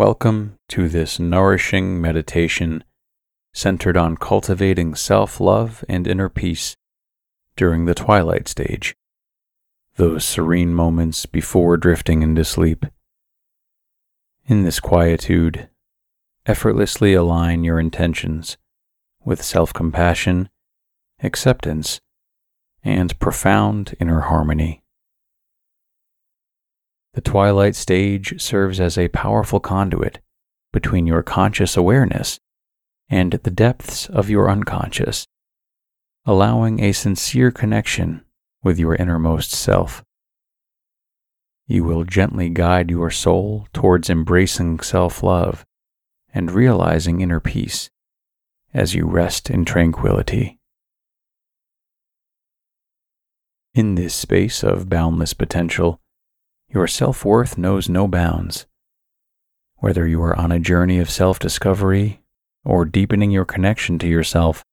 Welcome to this nourishing meditation centered on cultivating self love and inner peace during the twilight stage, those serene moments before drifting into sleep. In this quietude, effortlessly align your intentions with self compassion, acceptance, and profound inner harmony. The twilight stage serves as a powerful conduit between your conscious awareness and the depths of your unconscious, allowing a sincere connection with your innermost self. You will gently guide your soul towards embracing self love and realizing inner peace as you rest in tranquility. In this space of boundless potential, your self worth knows no bounds. Whether you are on a journey of self discovery or deepening your connection to yourself,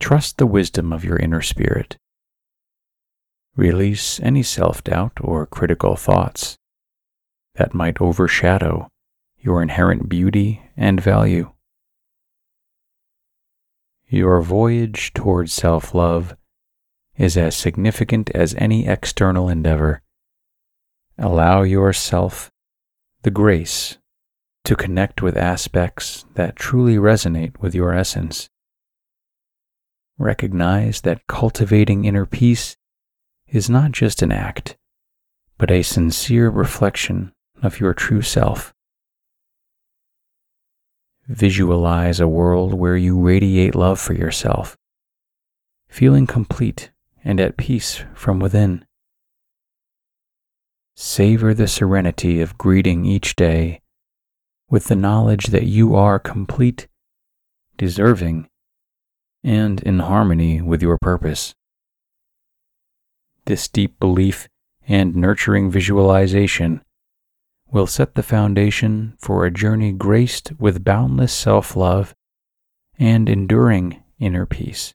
trust the wisdom of your inner spirit. Release any self doubt or critical thoughts that might overshadow your inherent beauty and value. Your voyage towards self love is as significant as any external endeavor. Allow yourself the grace to connect with aspects that truly resonate with your essence. Recognize that cultivating inner peace is not just an act, but a sincere reflection of your true self. Visualize a world where you radiate love for yourself, feeling complete and at peace from within. Savor the serenity of greeting each day with the knowledge that you are complete, deserving, and in harmony with your purpose. This deep belief and nurturing visualization will set the foundation for a journey graced with boundless self love and enduring inner peace.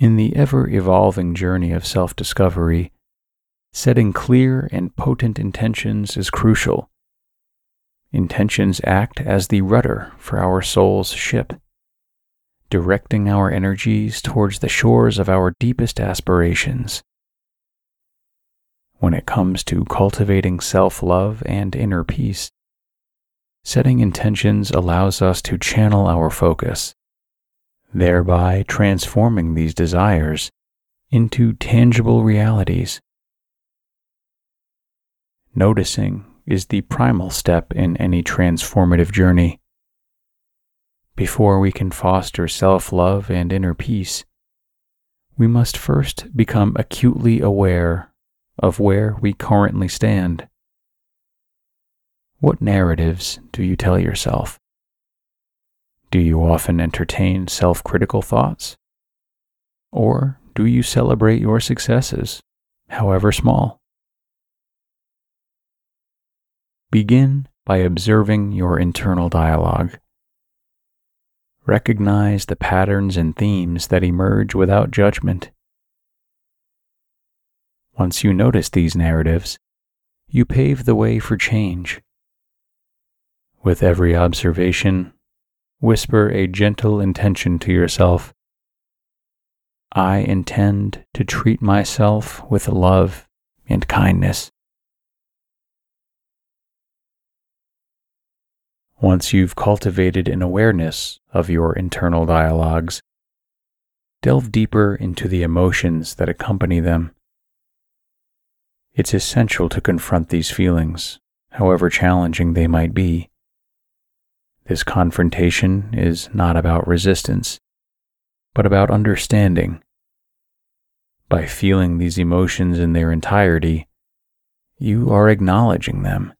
In the ever evolving journey of self discovery, setting clear and potent intentions is crucial. Intentions act as the rudder for our soul's ship, directing our energies towards the shores of our deepest aspirations. When it comes to cultivating self love and inner peace, setting intentions allows us to channel our focus thereby transforming these desires into tangible realities. Noticing is the primal step in any transformative journey. Before we can foster self love and inner peace, we must first become acutely aware of where we currently stand. What narratives do you tell yourself? Do you often entertain self critical thoughts? Or do you celebrate your successes, however small? Begin by observing your internal dialogue. Recognize the patterns and themes that emerge without judgment. Once you notice these narratives, you pave the way for change. With every observation, whisper a gentle intention to yourself. I intend to treat myself with love and kindness. Once you've cultivated an awareness of your internal dialogues, delve deeper into the emotions that accompany them. It's essential to confront these feelings, however challenging they might be. This confrontation is not about resistance, but about understanding. By feeling these emotions in their entirety, you are acknowledging them.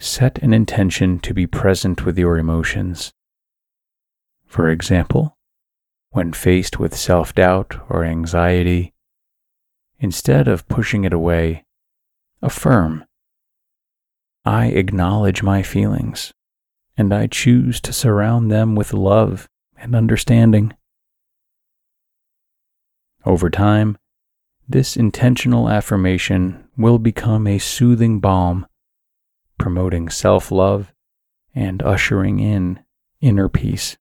Set an intention to be present with your emotions. For example, when faced with self doubt or anxiety, instead of pushing it away, affirm I acknowledge my feelings, and I choose to surround them with love and understanding. Over time, This intentional affirmation will become a soothing balm, promoting self love and ushering in inner peace.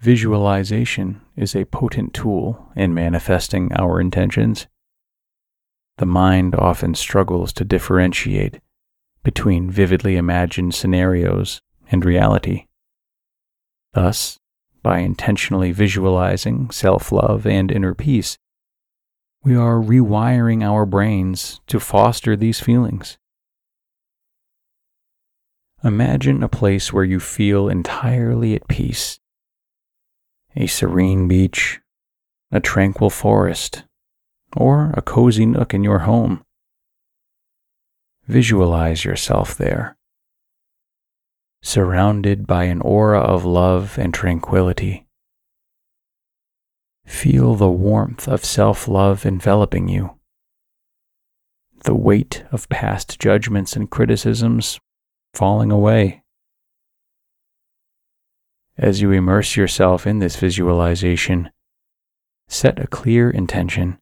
Visualization is a potent tool in manifesting our intentions. The mind often struggles to differentiate between vividly imagined scenarios and reality. Thus, by intentionally visualizing self love and inner peace, we are rewiring our brains to foster these feelings. Imagine a place where you feel entirely at peace a serene beach, a tranquil forest, or a cozy nook in your home. Visualize yourself there, surrounded by an aura of love and tranquility. Feel the warmth of self love enveloping you, the weight of past judgments and criticisms falling away. As you immerse yourself in this visualization, set a clear intention.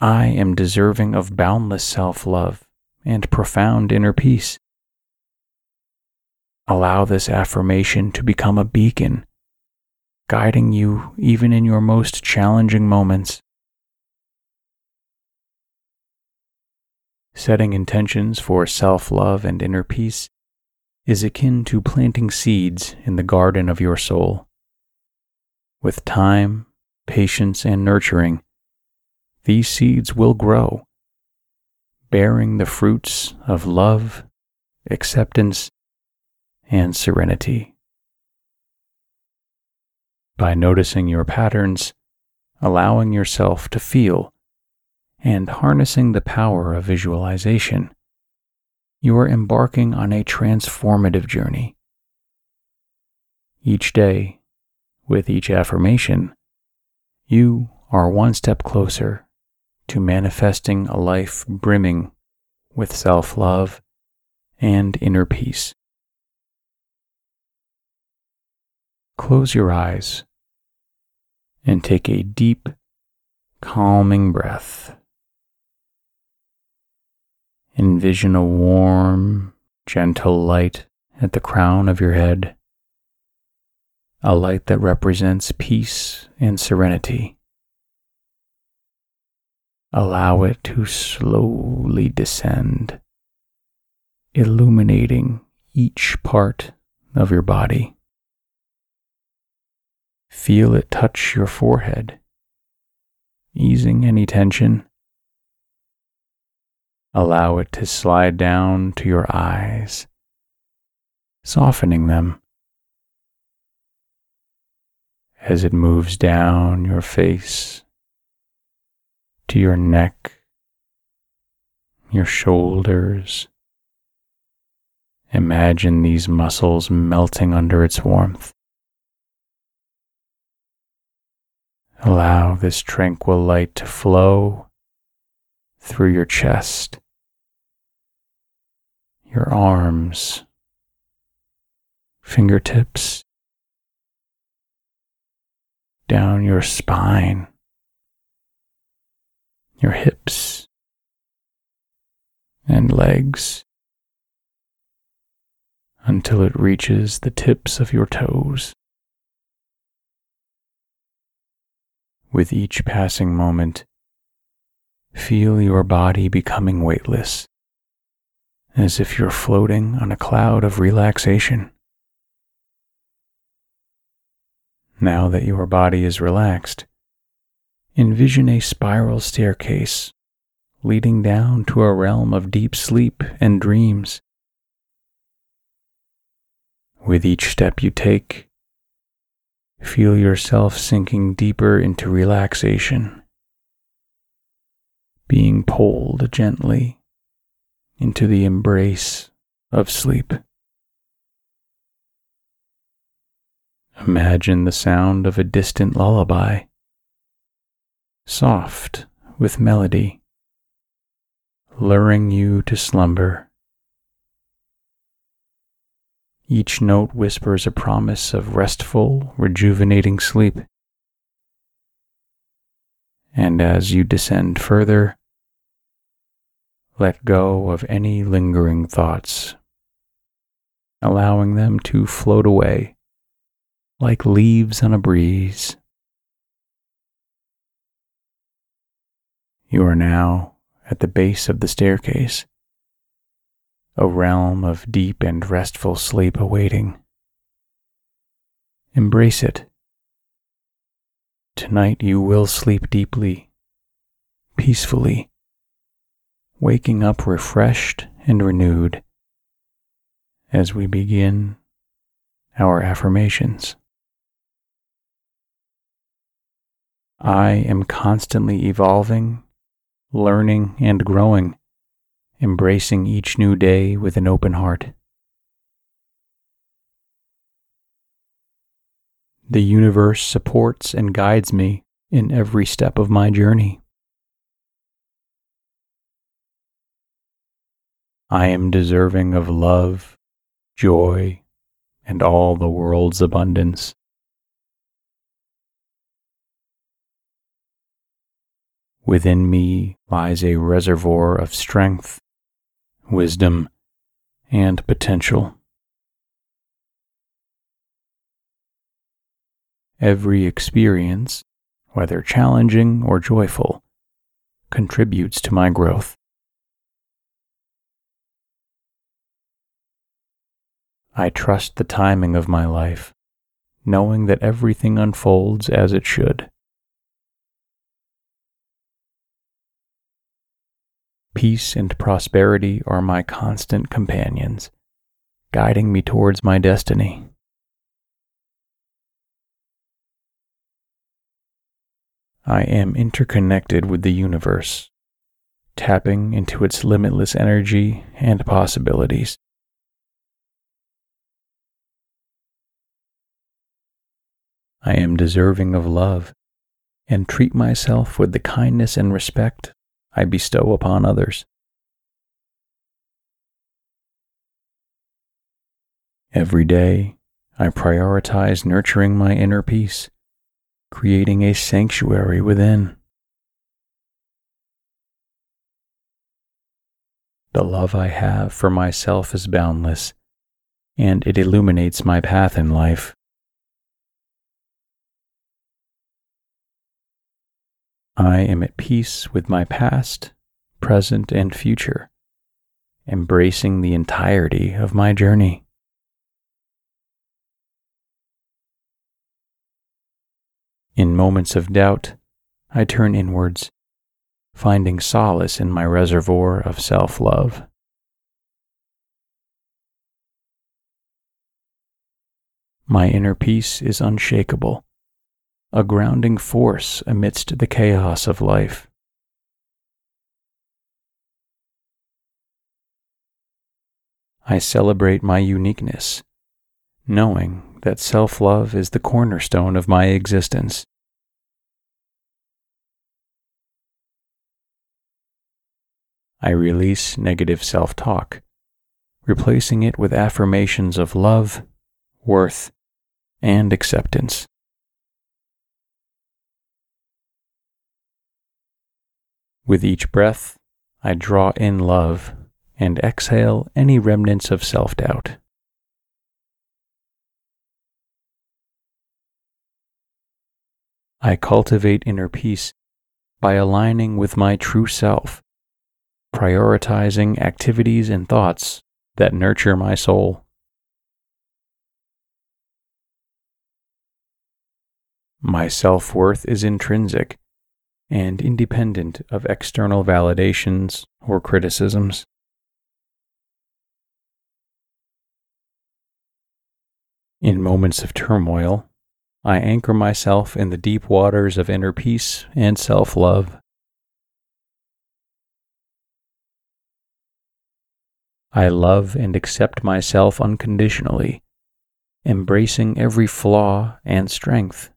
I am deserving of boundless self love and profound inner peace. Allow this affirmation to become a beacon, guiding you even in your most challenging moments. Setting intentions for self love and inner peace is akin to planting seeds in the garden of your soul. With time, patience, and nurturing, these seeds will grow, bearing the fruits of love, acceptance, and serenity. By noticing your patterns, allowing yourself to feel, and harnessing the power of visualization, you are embarking on a transformative journey. Each day, with each affirmation, you are one step closer to manifesting a life brimming with self love and inner peace. Close your eyes and take a deep, calming breath. Envision a warm, gentle light at the crown of your head, a light that represents peace and serenity. Allow it to slowly descend, illuminating each part of your body. Feel it touch your forehead, easing any tension Allow it to slide down to your eyes, softening them. As it moves down your face to your neck, your shoulders, imagine these muscles melting under its warmth. Allow this tranquil light to flow through your chest your arms, fingertips, down your spine, your hips and legs until it reaches the tips of your toes. With each passing moment, feel your body becoming weightless as if you're floating on a cloud of relaxation. Now that your body is relaxed, envision a spiral staircase leading down to a realm of deep sleep and dreams. With each step you take, feel yourself sinking deeper into relaxation, being pulled gently into the embrace of sleep. Imagine the sound of a distant lullaby, soft with melody, luring you to slumber. Each note whispers a promise of restful, rejuvenating sleep. And as you descend further, let go of any lingering thoughts, allowing them to float away like leaves on a breeze. You are now at the base of the staircase, a realm of deep and restful sleep awaiting. Embrace it. Tonight you will sleep deeply, peacefully, waking up refreshed and renewed as we begin our affirmations. I am constantly evolving learning and growing, embracing each new day with an open heart. The universe supports and guides me in every step of my journey. I am deserving of love, joy, and all the world's abundance. Within me lies a reservoir of strength, wisdom, and potential. Every experience, whether challenging or joyful, contributes to my growth. I trust the timing of my life, knowing that everything unfolds as it should. Peace and prosperity are my constant companions, guiding me towards my destiny. I am interconnected with the universe, tapping into its limitless energy and possibilities. I am deserving of love and treat myself with the kindness and respect I bestow upon others. Every day, I prioritize nurturing my inner peace, creating a sanctuary within. The love I have for myself is boundless, and it illuminates my path in life. I am at peace with my past, present, and future, embracing the entirety of my journey. In moments of doubt, I turn inwards, finding solace in my reservoir of self love. My inner peace is unshakable a grounding force amidst the chaos of life. I celebrate my uniqueness, knowing that self love is the cornerstone of my existence. I release negative self talk, replacing it with affirmations of love, worth, and acceptance. With each breath, I draw in love and exhale any remnants of self doubt. I cultivate inner peace by aligning with my true self, prioritizing activities and thoughts that nurture my soul. My self worth is intrinsic and independent of external validations or criticisms. In moments of turmoil, I anchor myself in the deep waters of inner peace and self love. I love and accept myself unconditionally, embracing every flaw and strength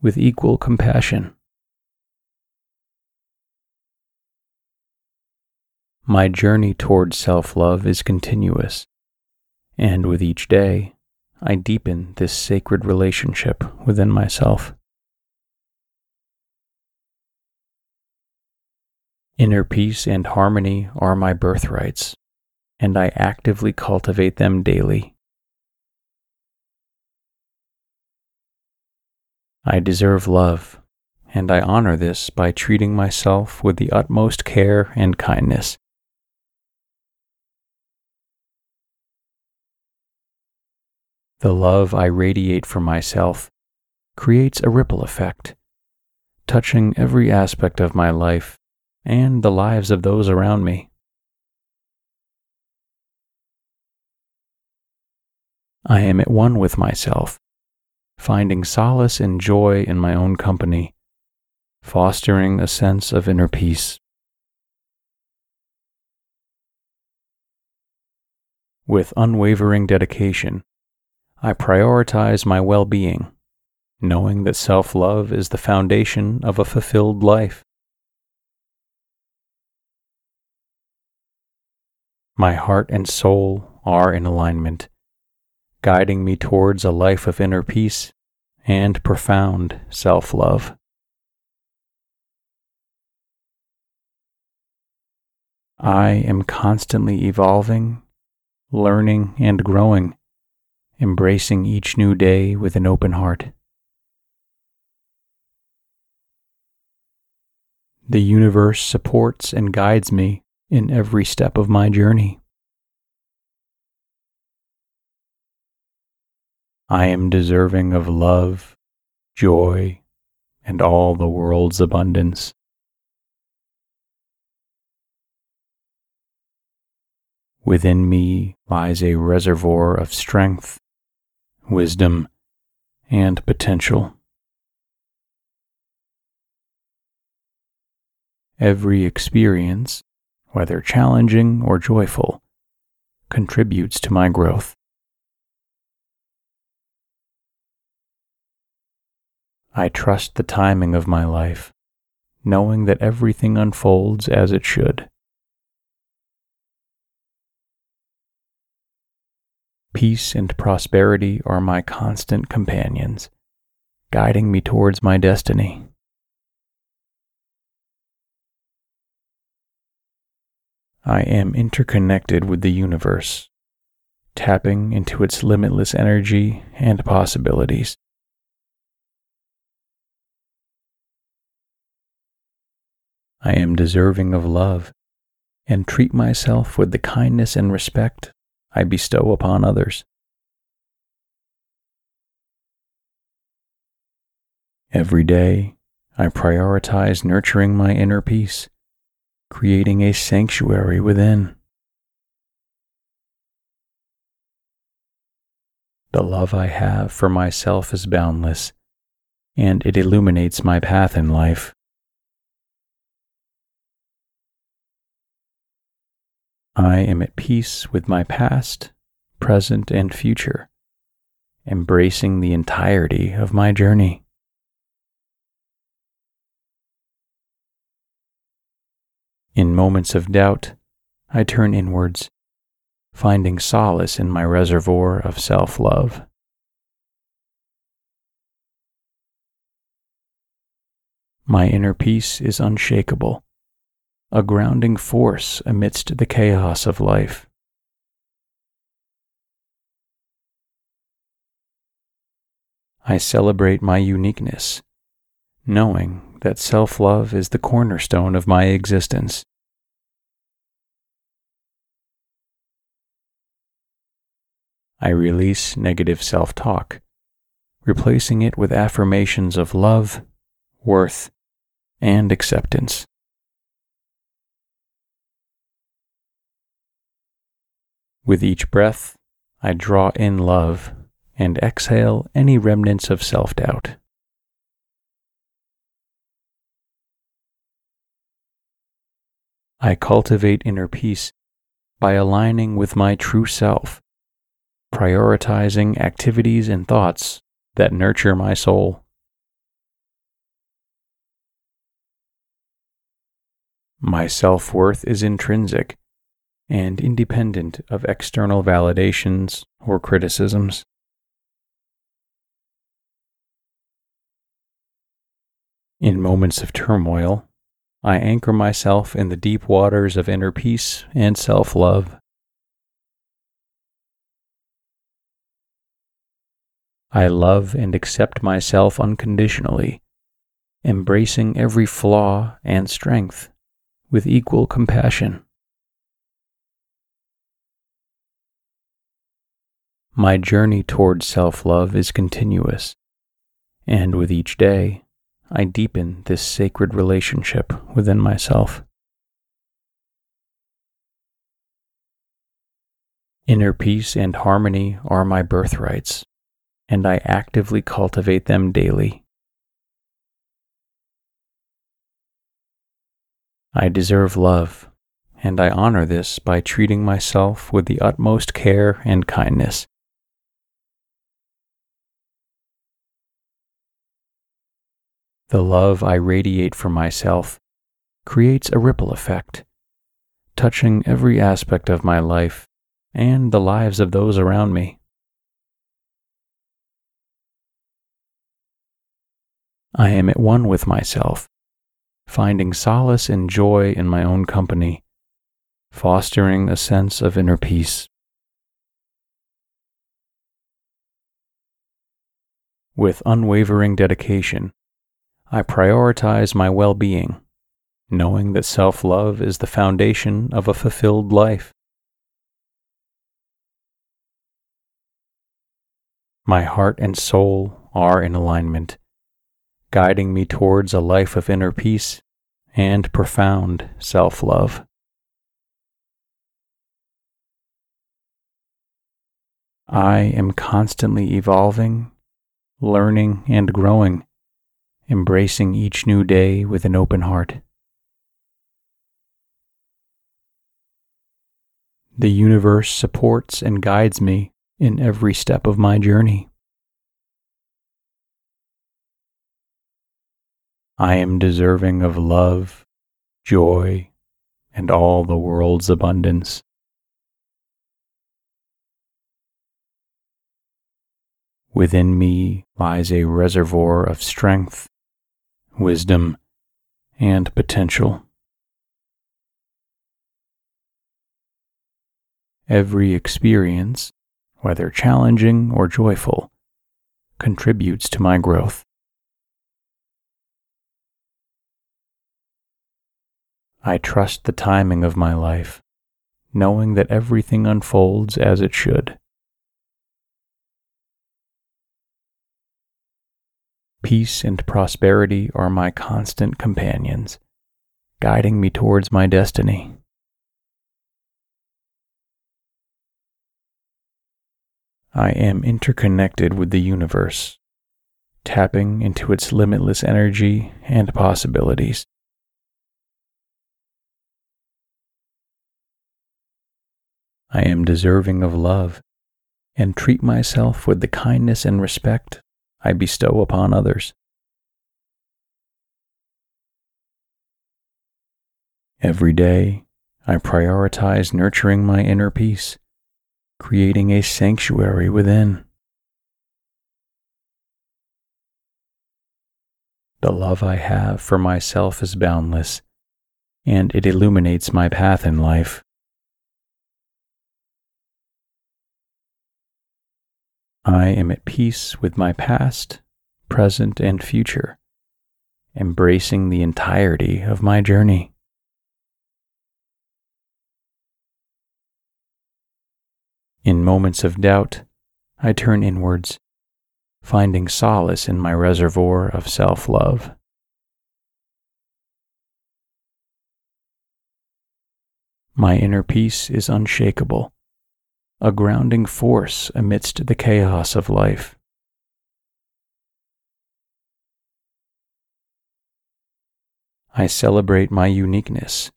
with equal compassion. My journey toward self love is continuous, and with each day, I deepen this sacred relationship within myself. Inner peace and harmony are my birthrights, and I actively cultivate them daily. I deserve love, and I honor this by treating myself with the utmost care and kindness. The love I radiate for myself creates a ripple effect, touching every aspect of my life and the lives of those around me. I am at one with myself, finding solace and joy in my own company, fostering a sense of inner peace. With unwavering dedication, I prioritize my well being, knowing that self love is the foundation of a fulfilled life. My heart and soul are in alignment, guiding me towards a life of inner peace and profound self love. I am constantly evolving, learning, and growing embracing each new day with an open heart. The universe supports and guides me in every step of my journey. I am deserving of love, joy, and all the world's abundance. Within me lies a reservoir of strength wisdom, and potential. Every experience, whether challenging or joyful, contributes to my growth. I trust the timing of my life, knowing that everything unfolds as it should. Peace and prosperity are my constant companions, guiding me towards my destiny. I am interconnected with the universe, tapping into its limitless energy and possibilities. I am deserving of love and treat myself with the kindness and respect I bestow upon others. Every day, I prioritize nurturing my inner peace, creating a sanctuary within. The love I have for myself is boundless, and it illuminates my path in life. I am at peace with my past, present, and future, embracing the entirety of my journey. In moments of doubt, I turn inwards, finding solace in my reservoir of self love. My inner peace is unshakable a grounding force amidst the chaos of life. I celebrate my uniqueness, knowing that self love is the cornerstone of my existence. I release negative self talk, replacing it with affirmations of love, worth, and acceptance. With each breath, I draw in love and exhale any remnants of self doubt. I cultivate inner peace by aligning with my true self, prioritizing activities and thoughts that nurture my soul. My self worth is intrinsic and independent of external validations or criticisms. In moments of turmoil, I anchor myself in the deep waters of inner peace and self love. I love and accept myself unconditionally, embracing every flaw and strength with equal compassion. My journey towards self love is continuous, and with each day, I deepen this sacred relationship within myself. Inner peace and harmony are my birthrights, and I actively cultivate them daily. I deserve love, and I honor this by treating myself with the utmost care and kindness. The love I radiate for myself creates a ripple effect, touching every aspect of my life and the lives of those around me. I am at one with myself, finding solace and joy in my own company, fostering a sense of inner peace. With unwavering dedication, I prioritize my well being, knowing that self love is the foundation of a fulfilled life. My heart and soul are in alignment, guiding me towards a life of inner peace and profound self love. I am constantly evolving, learning, and growing embracing each new day with an open heart. The universe supports and guides me in every step of my journey. I am deserving of love, joy, and all the world's abundance. Within me lies a reservoir of strength wisdom, and potential. Every experience, whether challenging or joyful, contributes to my growth. I trust the timing of my life, knowing that everything unfolds as it should. Peace and prosperity are my constant companions, guiding me towards my destiny. I am interconnected with the universe, tapping into its limitless energy and possibilities. I am deserving of love and treat myself with the kindness and respect I bestow upon others. Every day, I prioritize nurturing my inner peace, creating a sanctuary within. The love I have for myself is boundless, and it illuminates my path in life. I am at peace with my past, present, and future, embracing the entirety of my journey. In moments of doubt, I turn inwards, finding solace in my reservoir of self love. My inner peace is unshakable a grounding force amidst the chaos of life. I celebrate my uniqueness,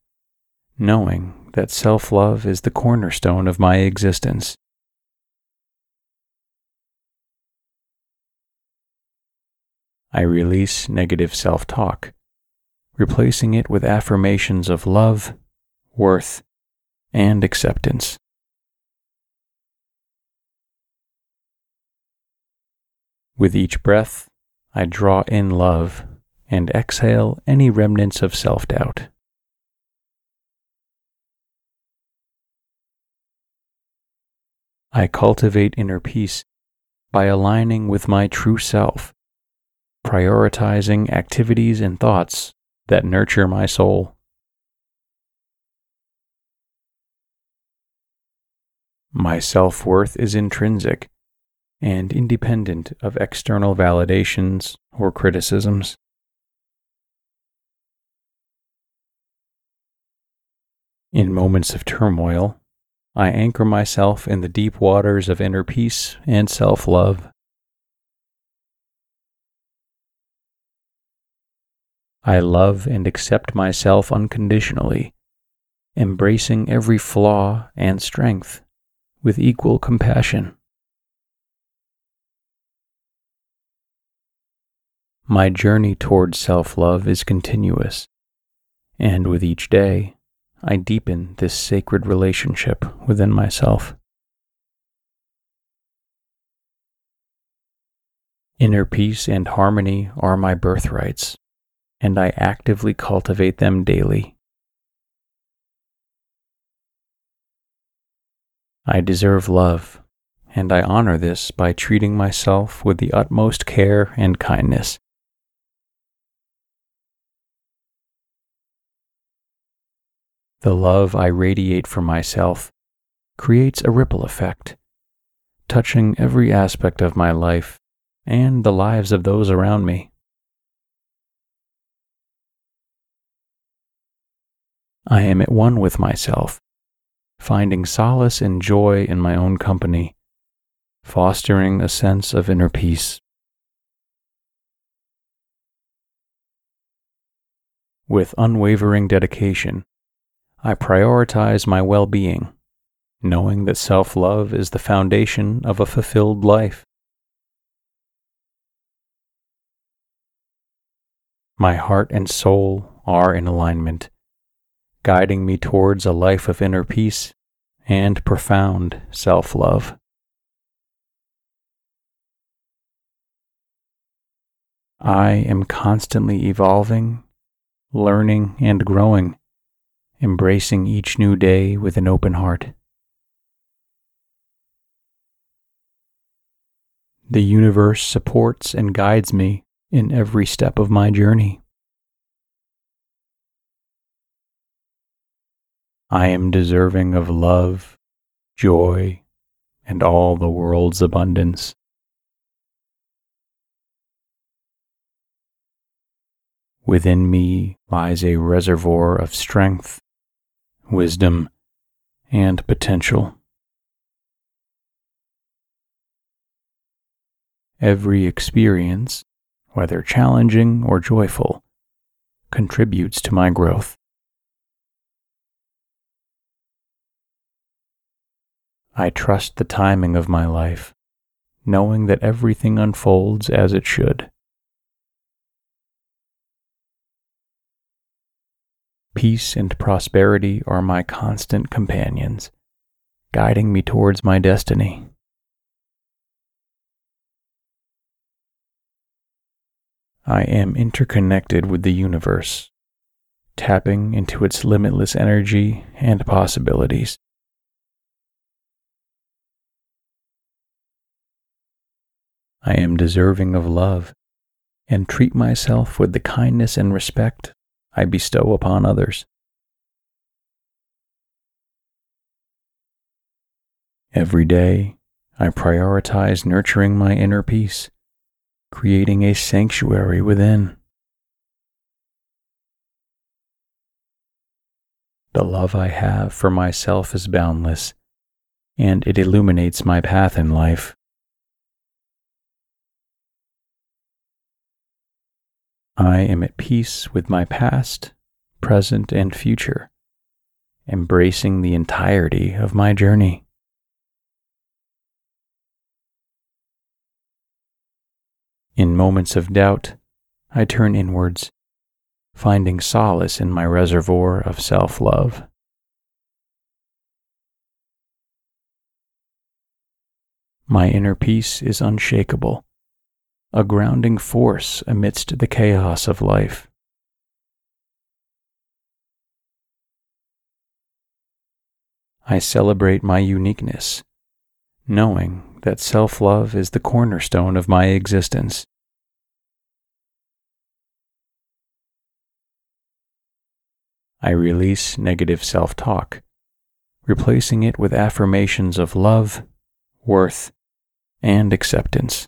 knowing that self love is the cornerstone of my existence. I release negative self talk, replacing it with affirmations of love, worth, and acceptance. With each breath, I draw in love and exhale any remnants of self doubt. I cultivate inner peace by aligning with my true self, prioritizing activities and thoughts that nurture my soul. My self worth is intrinsic and independent of external validations or criticisms. In moments of turmoil, I anchor myself in the deep waters of inner peace and self love. I love and accept myself unconditionally, embracing every flaw and strength with equal compassion. My journey towards self love is continuous, and with each day, I deepen this sacred relationship within myself. Inner peace and harmony are my birthrights, and I actively cultivate them daily. I deserve love, and I honor this by treating myself with the utmost care and kindness. The love I radiate for myself creates a ripple effect, touching every aspect of my life and the lives of those around me. I am at one with myself, finding solace and joy in my own company, fostering a sense of inner peace. With unwavering dedication, I prioritize my well being, knowing that self love is the foundation of a fulfilled life. My heart and soul are in alignment, guiding me towards a life of inner peace and profound self love. I am constantly evolving, learning, and growing embracing each new day with an open heart. The universe supports and guides me in every step of my journey. I am deserving of love, joy, and all the world's abundance. Within me lies a reservoir of strength wisdom, and potential. Every experience, whether challenging or joyful, contributes to my growth. I trust the timing of my life, knowing that everything unfolds as it should. Peace and prosperity are my constant companions, guiding me towards my destiny. I am interconnected with the universe, tapping into its limitless energy and possibilities. I am deserving of love and treat myself with the kindness and respect I bestow upon others. Every day, I prioritize nurturing my inner peace, creating a sanctuary within. The love I have for myself is boundless, and it illuminates my path in life. I am at peace with my past, present, and future, embracing the entirety of my journey. In moments of doubt, I turn inwards, finding solace in my reservoir of self love. My inner peace is unshakable a grounding force amidst the chaos of life. I celebrate my uniqueness, knowing that self love is the cornerstone of my existence. I release negative self talk, replacing it with affirmations of love, worth, and acceptance.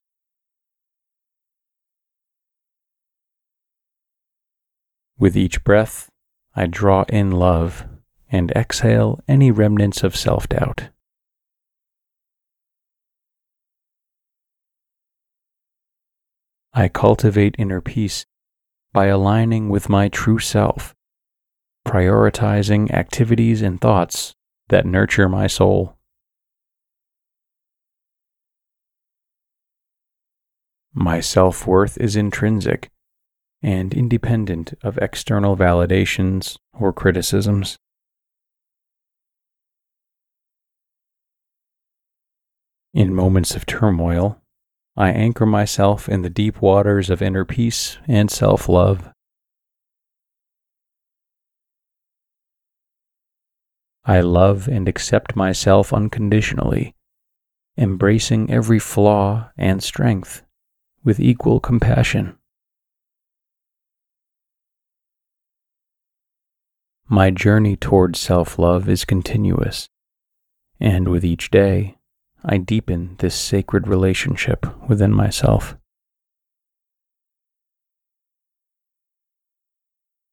With each breath, I draw in love and exhale any remnants of self doubt. I cultivate inner peace by aligning with my true self, prioritizing activities and thoughts that nurture my soul. My self worth is intrinsic and independent of external validations or criticisms. In moments of turmoil, I anchor myself in the deep waters of inner peace and self love. I love and accept myself unconditionally, embracing every flaw and strength with equal compassion. My journey toward self love is continuous, and with each day, I deepen this sacred relationship within myself.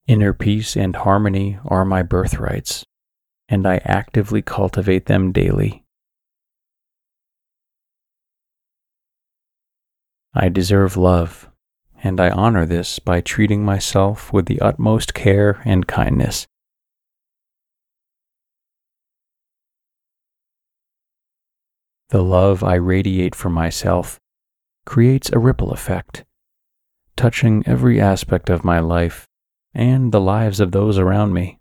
Inner peace and harmony are my birthrights, and I actively cultivate them daily. I deserve love, and I honor this by treating myself with the utmost care and kindness. The love I radiate for myself creates a ripple effect, touching every aspect of my life and the lives of those around me.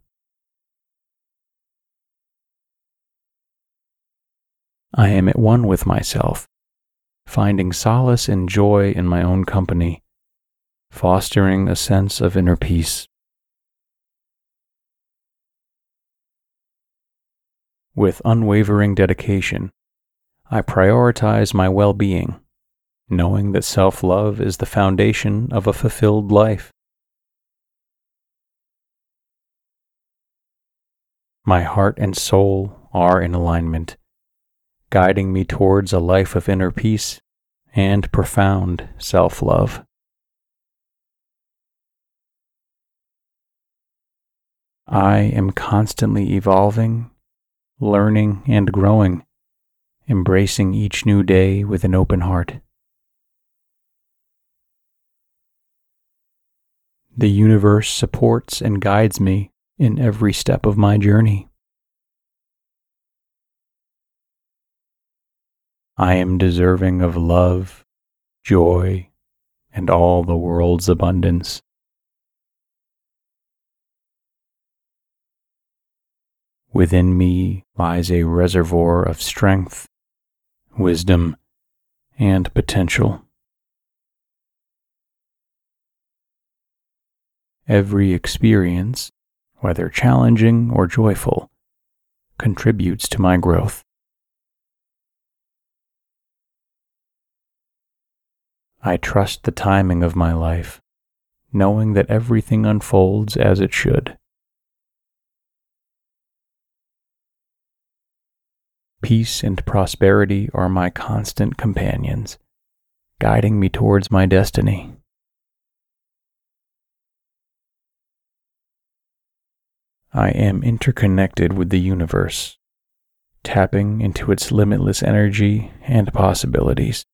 I am at one with myself, finding solace and joy in my own company, fostering a sense of inner peace. With unwavering dedication, I prioritize my well being, knowing that self love is the foundation of a fulfilled life. My heart and soul are in alignment, guiding me towards a life of inner peace and profound self love. I am constantly evolving, learning, and growing embracing each new day with an open heart. The universe supports and guides me in every step of my journey. I am deserving of love, joy, and all the world's abundance. Within me lies a reservoir of strength wisdom, and potential. Every experience, whether challenging or joyful, contributes to my growth. I trust the timing of my life, knowing that everything unfolds as it should. Peace and prosperity are my constant companions, guiding me towards my destiny. I am interconnected with the universe, tapping into its limitless energy and possibilities.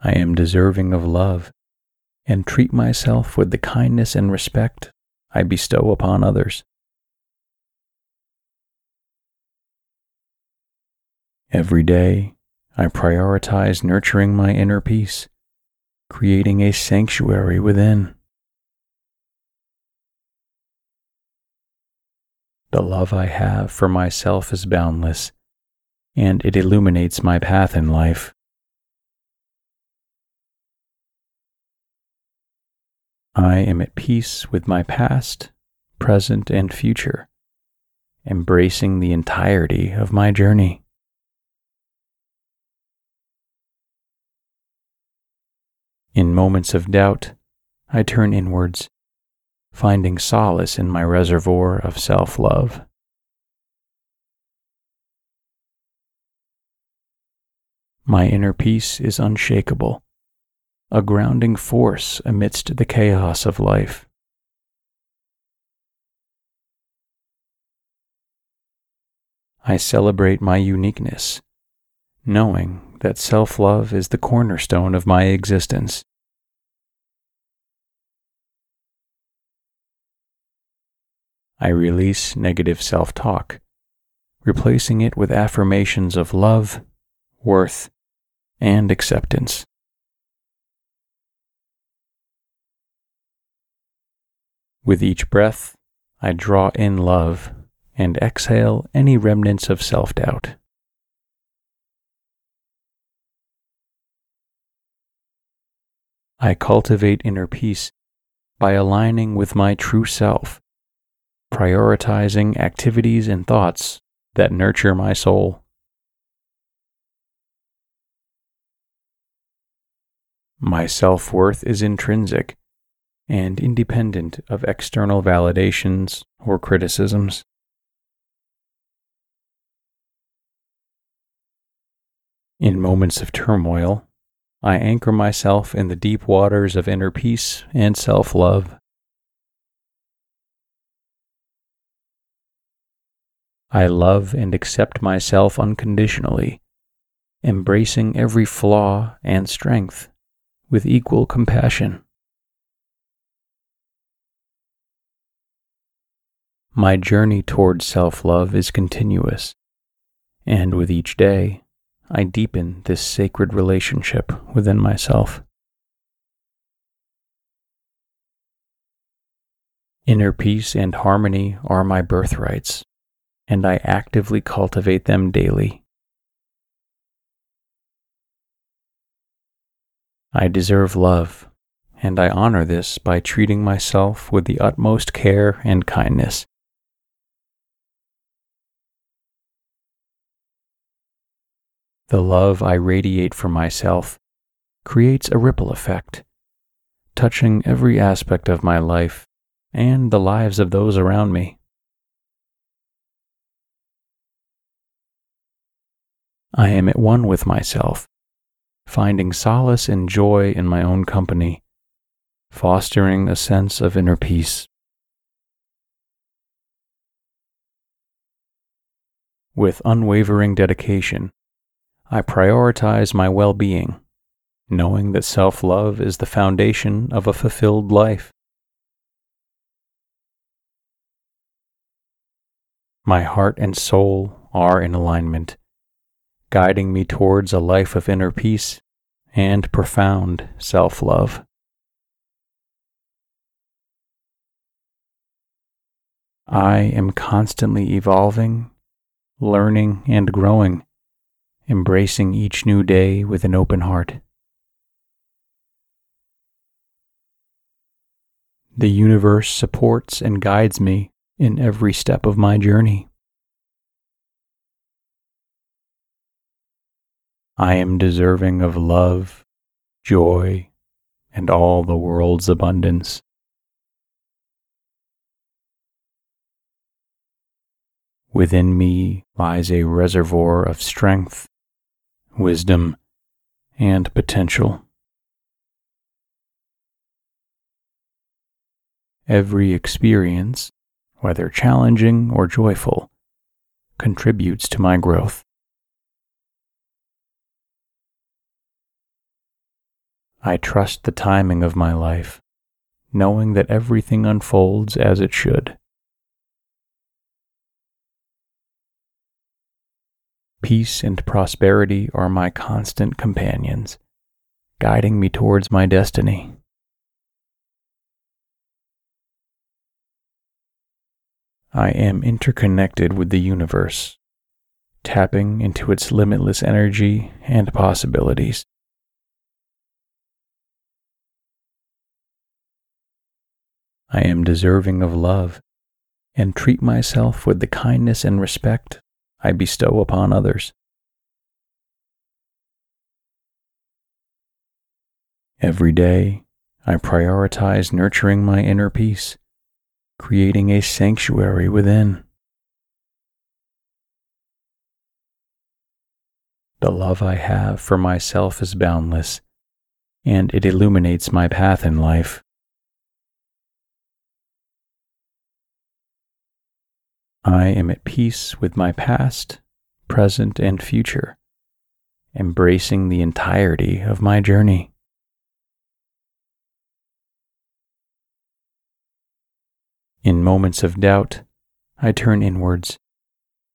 I am deserving of love and treat myself with the kindness and respect I bestow upon others. Every day, I prioritize nurturing my inner peace, creating a sanctuary within. The love I have for myself is boundless, and it illuminates my path in life. I am at peace with my past, present, and future, embracing the entirety of my journey. In moments of doubt, I turn inwards, finding solace in my reservoir of self love. My inner peace is unshakable, a grounding force amidst the chaos of life. I celebrate my uniqueness, knowing that self love is the cornerstone of my existence. I release negative self talk, replacing it with affirmations of love, worth, and acceptance. With each breath, I draw in love and exhale any remnants of self doubt. I cultivate inner peace by aligning with my true self, prioritizing activities and thoughts that nurture my soul. My self worth is intrinsic and independent of external validations or criticisms. In moments of turmoil, I anchor myself in the deep waters of inner peace and self love. I love and accept myself unconditionally, embracing every flaw and strength with equal compassion. My journey toward self love is continuous, and with each day, I deepen this sacred relationship within myself. Inner peace and harmony are my birthrights, and I actively cultivate them daily. I deserve love, and I honor this by treating myself with the utmost care and kindness. The love I radiate for myself creates a ripple effect, touching every aspect of my life and the lives of those around me. I am at one with myself finding solace and joy in my own company, fostering a sense of inner peace. With unwavering dedication, I prioritize my well being, knowing that self love is the foundation of a fulfilled life. My heart and soul are in alignment guiding me towards a life of inner peace and profound self love. I am constantly evolving, learning, and growing, embracing each new day with an open heart. The universe supports and guides me in every step of my journey. I am deserving of love, joy, and all the world's abundance. Within me lies a reservoir of strength, wisdom, and potential. Every experience, whether challenging or joyful, contributes to my growth. I trust the timing of my life, knowing that everything unfolds as it should. Peace and prosperity are my constant companions, guiding me towards my destiny. I am interconnected with the universe, tapping into its limitless energy and possibilities. I am deserving of love and treat myself with the kindness and respect I bestow upon others. Every day, I prioritize nurturing my inner peace, creating a sanctuary within. The love I have for myself is boundless, and it illuminates my path in life. I am at peace with my past, present, and future, embracing the entirety of my journey. In moments of doubt, I turn inwards,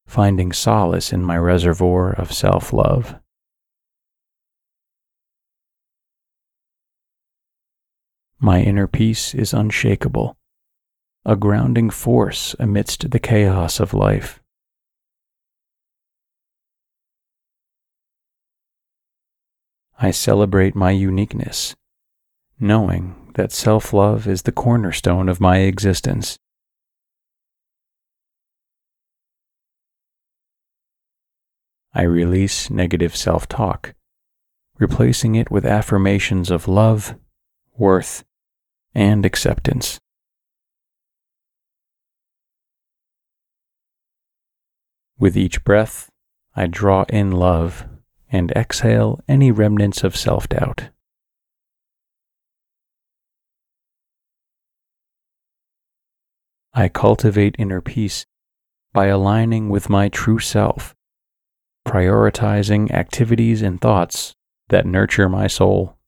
finding solace in my reservoir of self love. My inner peace is unshakable a grounding force amidst the chaos of life. I celebrate my uniqueness, knowing that self love is the cornerstone of my existence. I release negative self talk, replacing it with affirmations of love, worth, and acceptance. With each breath, I draw in love and exhale any remnants of self doubt. I cultivate inner peace by aligning with my true self, prioritizing activities and thoughts that nurture my soul.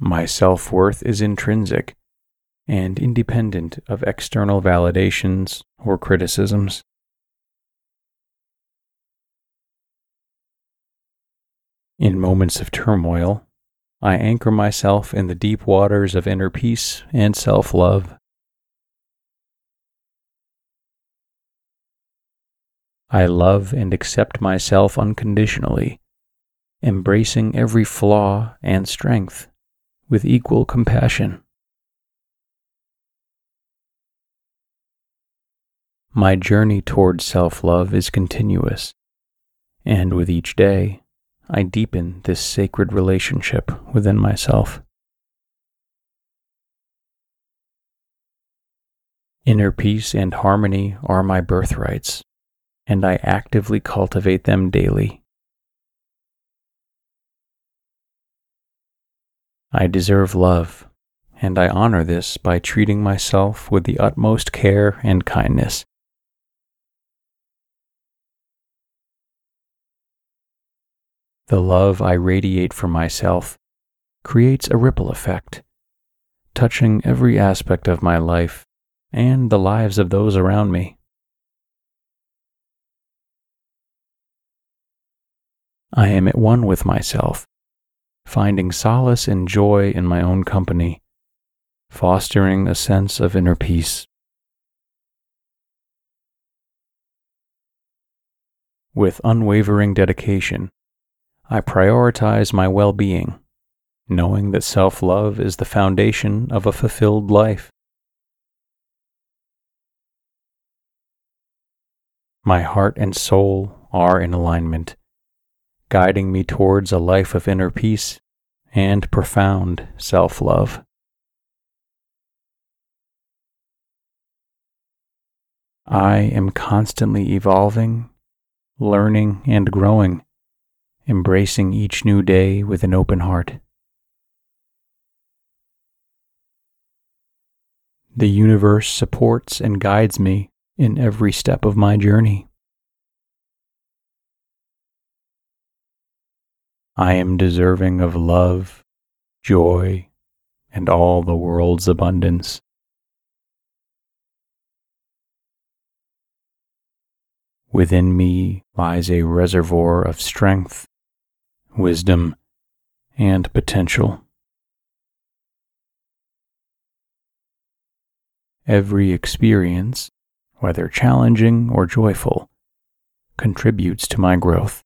My self worth is intrinsic and independent of external validations or criticisms. In moments of turmoil, I anchor myself in the deep waters of inner peace and self love. I love and accept myself unconditionally, embracing every flaw and strength with equal compassion. My journey toward self love is continuous, and with each day, I deepen this sacred relationship within myself. Inner peace and harmony are my birthrights, and I actively cultivate them daily. I deserve love, and I honor this by treating myself with the utmost care and kindness. The love I radiate for myself creates a ripple effect, touching every aspect of my life and the lives of those around me. I am at one with myself, finding solace and joy in my own company, fostering a sense of inner peace. With unwavering dedication, I prioritize my well being, knowing that self love is the foundation of a fulfilled life. My heart and soul are in alignment, guiding me towards a life of inner peace and profound self love. I am constantly evolving, learning, and growing embracing each new day with an open heart. The universe supports and guides me in every step of my journey. I am deserving of love, joy, and all the world's abundance. Within me lies a reservoir of strength wisdom, and potential. Every experience whether challenging or joyful, contributes to my growth.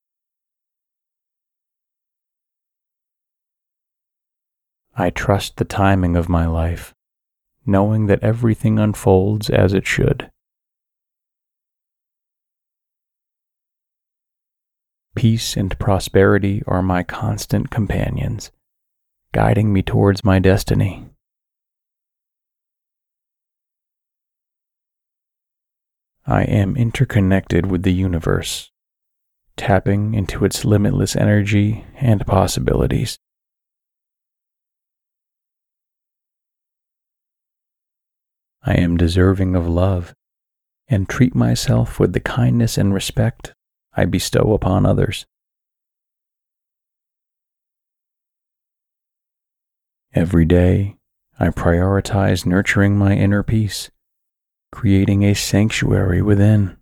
I trust the timing of my life, knowing that everything unfolds as it should. Peace and prosperity are my constant companions, guiding me towards my destiny. I am interconnected with the universe, tapping into its limitless energy and possibilities. I am deserving of love and treat myself with the kindness and respect I bestow upon others. Every day, I prioritize nurturing my inner peace, creating a sanctuary within.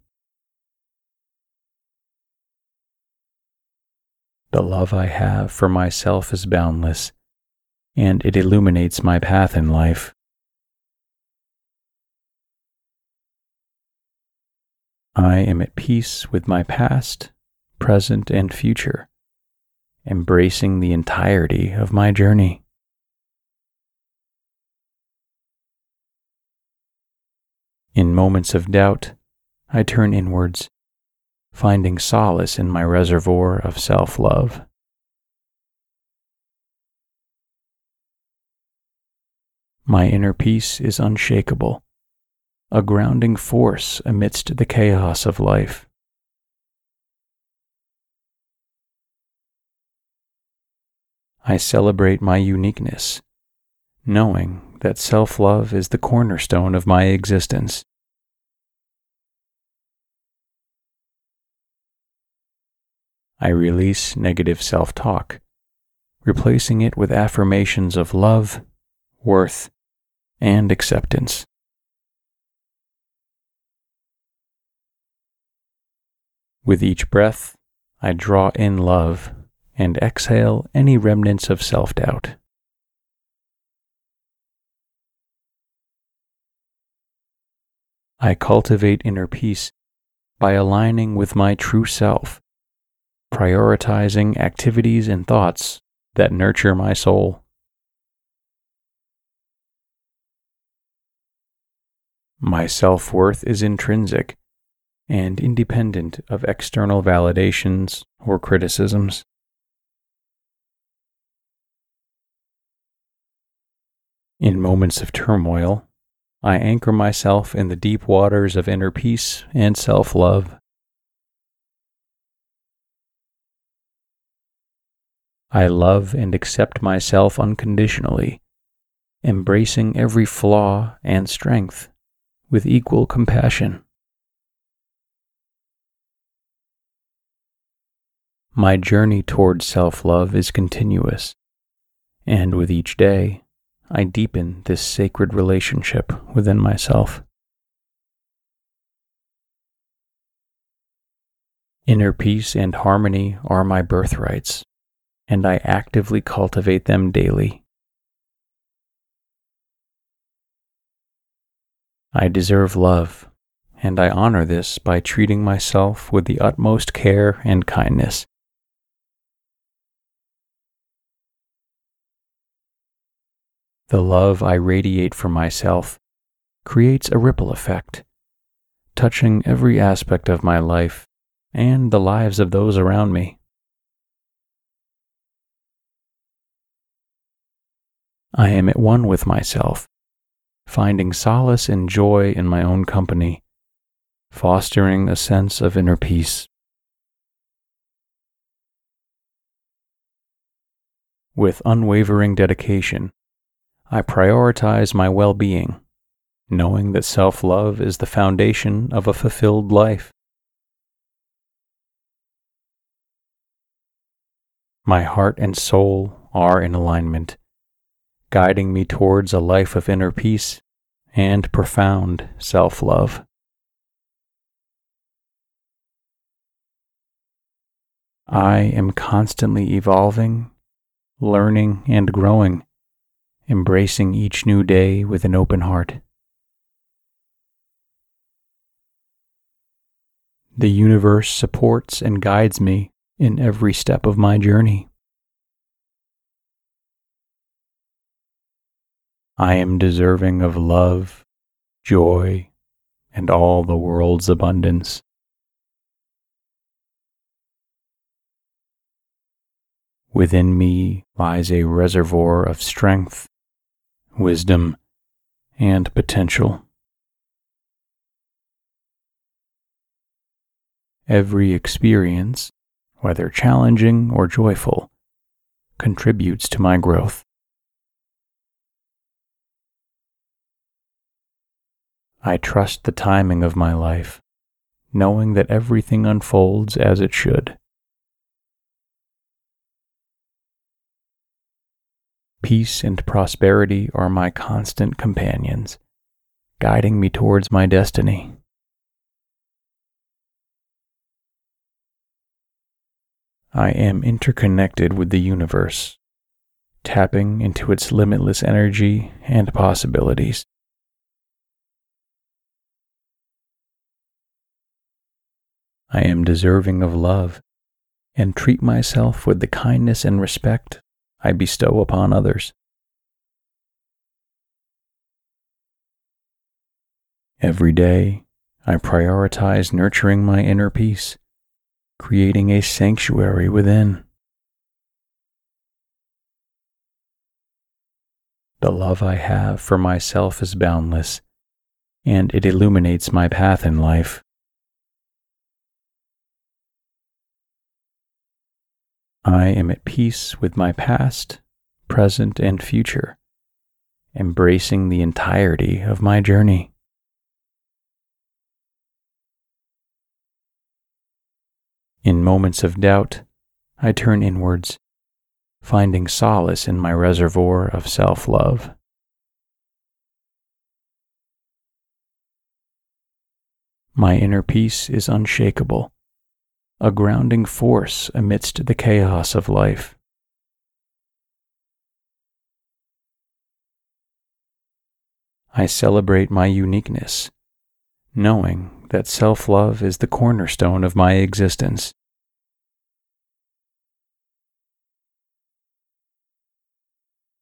The love I have for myself is boundless, and it illuminates my path in life. I am at peace with my past, present, and future, embracing the entirety of my journey. In moments of doubt, I turn inwards, finding solace in my reservoir of self love. My inner peace is unshakable a grounding force amidst the chaos of life. I celebrate my uniqueness, knowing that self love is the cornerstone of my existence. I release negative self talk, replacing it with affirmations of love, worth, and acceptance. With each breath, I draw in love and exhale any remnants of self doubt. I cultivate inner peace by aligning with my true self, prioritizing activities and thoughts that nurture my soul. My self worth is intrinsic and independent of external validations or criticisms. In moments of turmoil, I anchor myself in the deep waters of inner peace and self love. I love and accept myself unconditionally, embracing every flaw and strength with equal compassion. My journey toward self love is continuous, and with each day, I deepen this sacred relationship within myself. Inner peace and harmony are my birthrights, and I actively cultivate them daily. I deserve love, and I honor this by treating myself with the utmost care and kindness. The love I radiate for myself creates a ripple effect, touching every aspect of my life and the lives of those around me. I am at one with myself, finding solace and joy in my own company, fostering a sense of inner peace. With unwavering dedication, I prioritize my well being, knowing that self love is the foundation of a fulfilled life. My heart and soul are in alignment, guiding me towards a life of inner peace and profound self love. I am constantly evolving, learning, and growing embracing each new day with an open heart. The universe supports and guides me in every step of my journey. I am deserving of love, joy, and all the world's abundance. Within me lies a reservoir of strength, wisdom, and potential. Every experience, whether challenging or joyful, contributes to my growth. I trust the timing of my life, knowing that everything unfolds as it should. Peace and prosperity are my constant companions, guiding me towards my destiny. I am interconnected with the universe, tapping into its limitless energy and possibilities. I am deserving of love and treat myself with the kindness and respect I bestow upon others. Every day, I prioritize nurturing my inner peace, creating a sanctuary within. The love I have for myself is boundless, and it illuminates my path in life. I am at peace with my past, present, and future, embracing the entirety of my journey. In moments of doubt, I turn inwards, finding solace in my reservoir of self love. My inner peace is unshakable a grounding force amidst the chaos of life. I celebrate my uniqueness, knowing that self love is the cornerstone of my existence.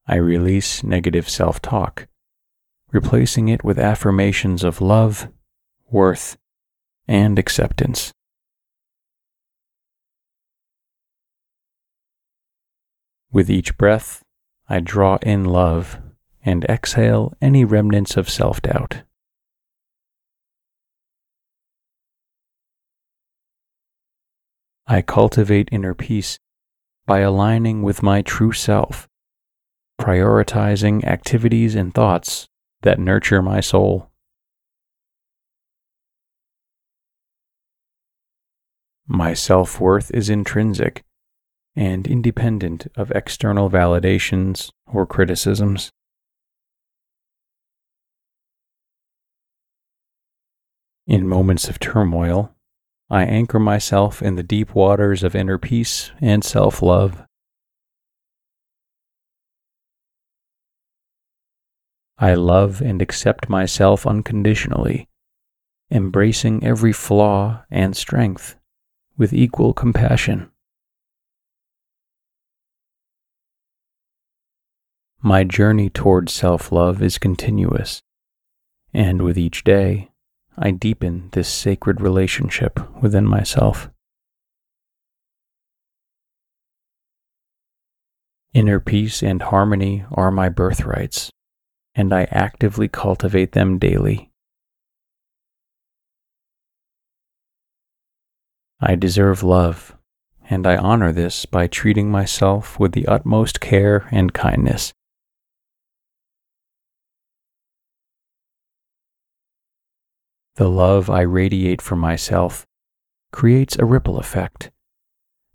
I release negative self talk, replacing it with affirmations of love, worth, and acceptance. With each breath, I draw in love and exhale any remnants of self doubt. I cultivate inner peace by aligning with my true self, prioritizing activities and thoughts that nurture my soul. My self worth is intrinsic and independent of external validations or criticisms. In moments of turmoil, I anchor myself in the deep waters of inner peace and self love. I love and accept myself unconditionally, embracing every flaw and strength with equal compassion. My journey toward self love is continuous, and with each day, I deepen this sacred relationship within myself. Inner peace and harmony are my birthrights, and I actively cultivate them daily. I deserve love, and I honor this by treating myself with the utmost care and kindness. The love I radiate for myself creates a ripple effect,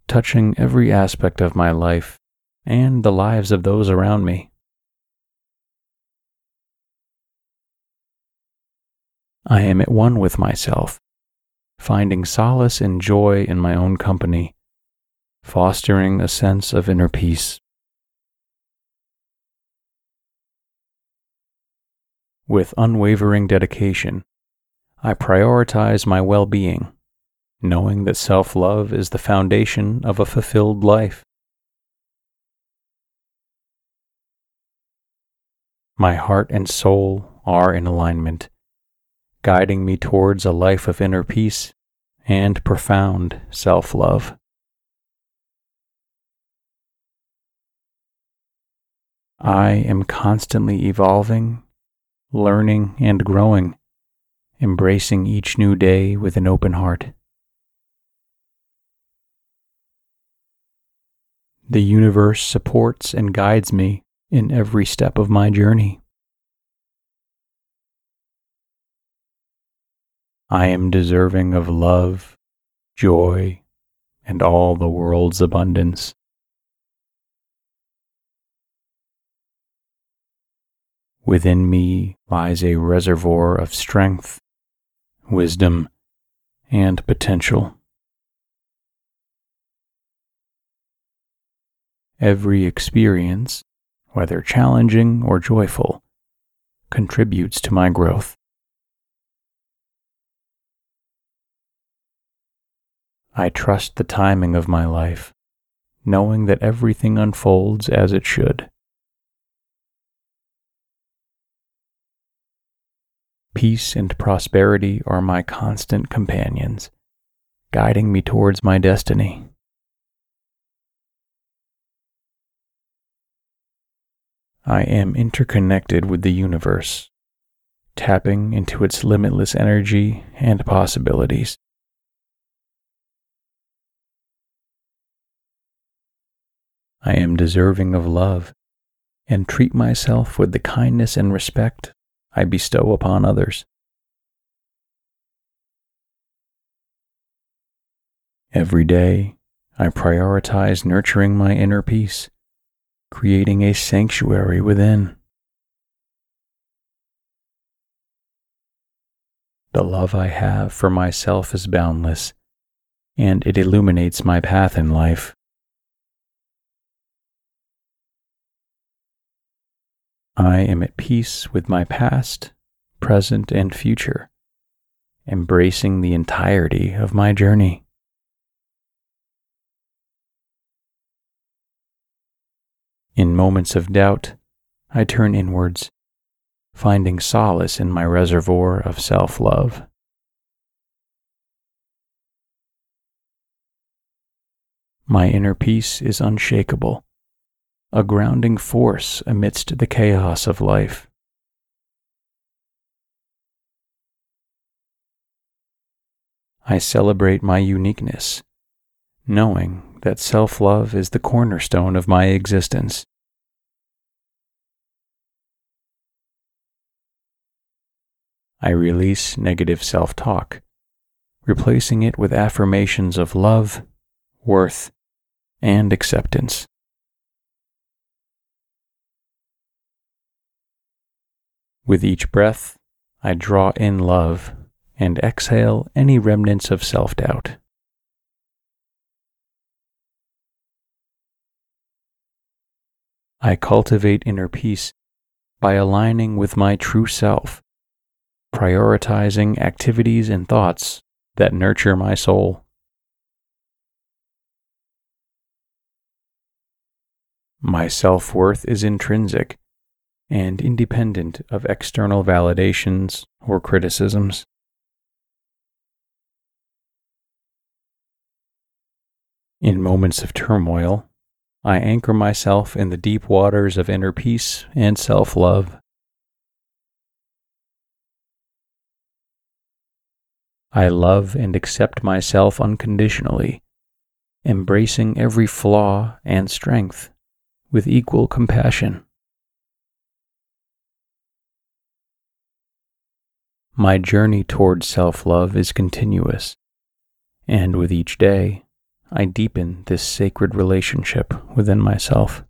touching every aspect of my life and the lives of those around me. I am at one with myself, finding solace and joy in my own company, fostering a sense of inner peace. With unwavering dedication, I prioritize my well being, knowing that self love is the foundation of a fulfilled life. My heart and soul are in alignment, guiding me towards a life of inner peace and profound self love. I am constantly evolving, learning, and growing, embracing each new day with an open heart. The universe supports and guides me in every step of my journey. I am deserving of love, joy, and all the world's abundance. Within me lies a reservoir of strength, wisdom, and potential. Every experience, whether challenging or joyful, contributes to my growth. I trust the timing of my life, knowing that everything unfolds as it should. Peace and prosperity are my constant companions, guiding me towards my destiny. I am interconnected with the universe, tapping into its limitless energy and possibilities. I am deserving of love and treat myself with the kindness and respect I bestow upon others. Every day, I prioritize nurturing my inner peace, creating a sanctuary within. The love I have for myself is boundless, and it illuminates my path in life. I am at peace with my past, present, and future, embracing the entirety of my journey. In moments of doubt, I turn inwards, finding solace in my reservoir of self love. My inner peace is unshakable a grounding force amidst the chaos of life. I celebrate my uniqueness, knowing that self love is the cornerstone of my existence. I release negative self talk, replacing it with affirmations of love, worth, and acceptance. With each breath, I draw in love and exhale any remnants of self doubt. I cultivate inner peace by aligning with my true self, prioritizing activities and thoughts that nurture my soul. My self worth is intrinsic and independent of external validations or criticisms. In moments of turmoil, I anchor myself in the deep waters of inner peace and self love. I love and accept myself unconditionally, embracing every flaw and strength with equal compassion. My journey toward self love is continuous, and with each day, I deepen this sacred relationship within myself.